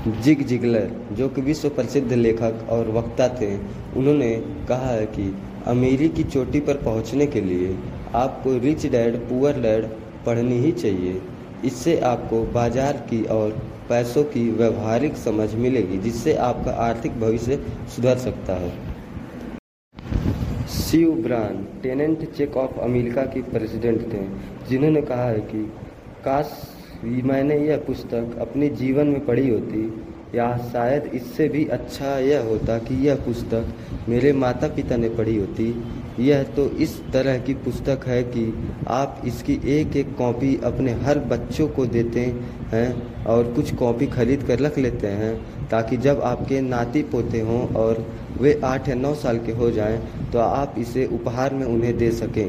Zig Ziggler जो कि विश्व प्रसिद्ध लेखक और वक्ता थे, उन्होंने कहा है कि अमीरी की चोटी पर पहुँचने के लिए आपको रिच डैड, पुअर डैड पढ़नी ही चाहिए। इससे आपको बाज़ार की और पैसों की व्यवहारिक समझ मिलेगी, जिससे आपका आर्थिक भविष्य सुधर सकता है। सीयू ब्रान, टेनेंट चेक ऑफ़ अमेरिका के प्रेसिडेंट थे, जिन्होंने कहा है कि काश मैंने यह पुस्तक अपने जीवन में पढ़ी होती, या शायद इससे भी अच्छा यह होता कि यह पुस्तक मेरे माता पिता ने पढ़ी होती। यह तो इस तरह की पुस्तक है कि आप इसकी एक एक कॉपी अपने हर बच्चों को देते हैं और कुछ कॉपी खरीद कर रख लेते हैं, ताकि जब आपके नाती पोते हों और वे आठ या नौ साल के हो जाएँ तो आप इसे उपहार में उन्हें दे सकें।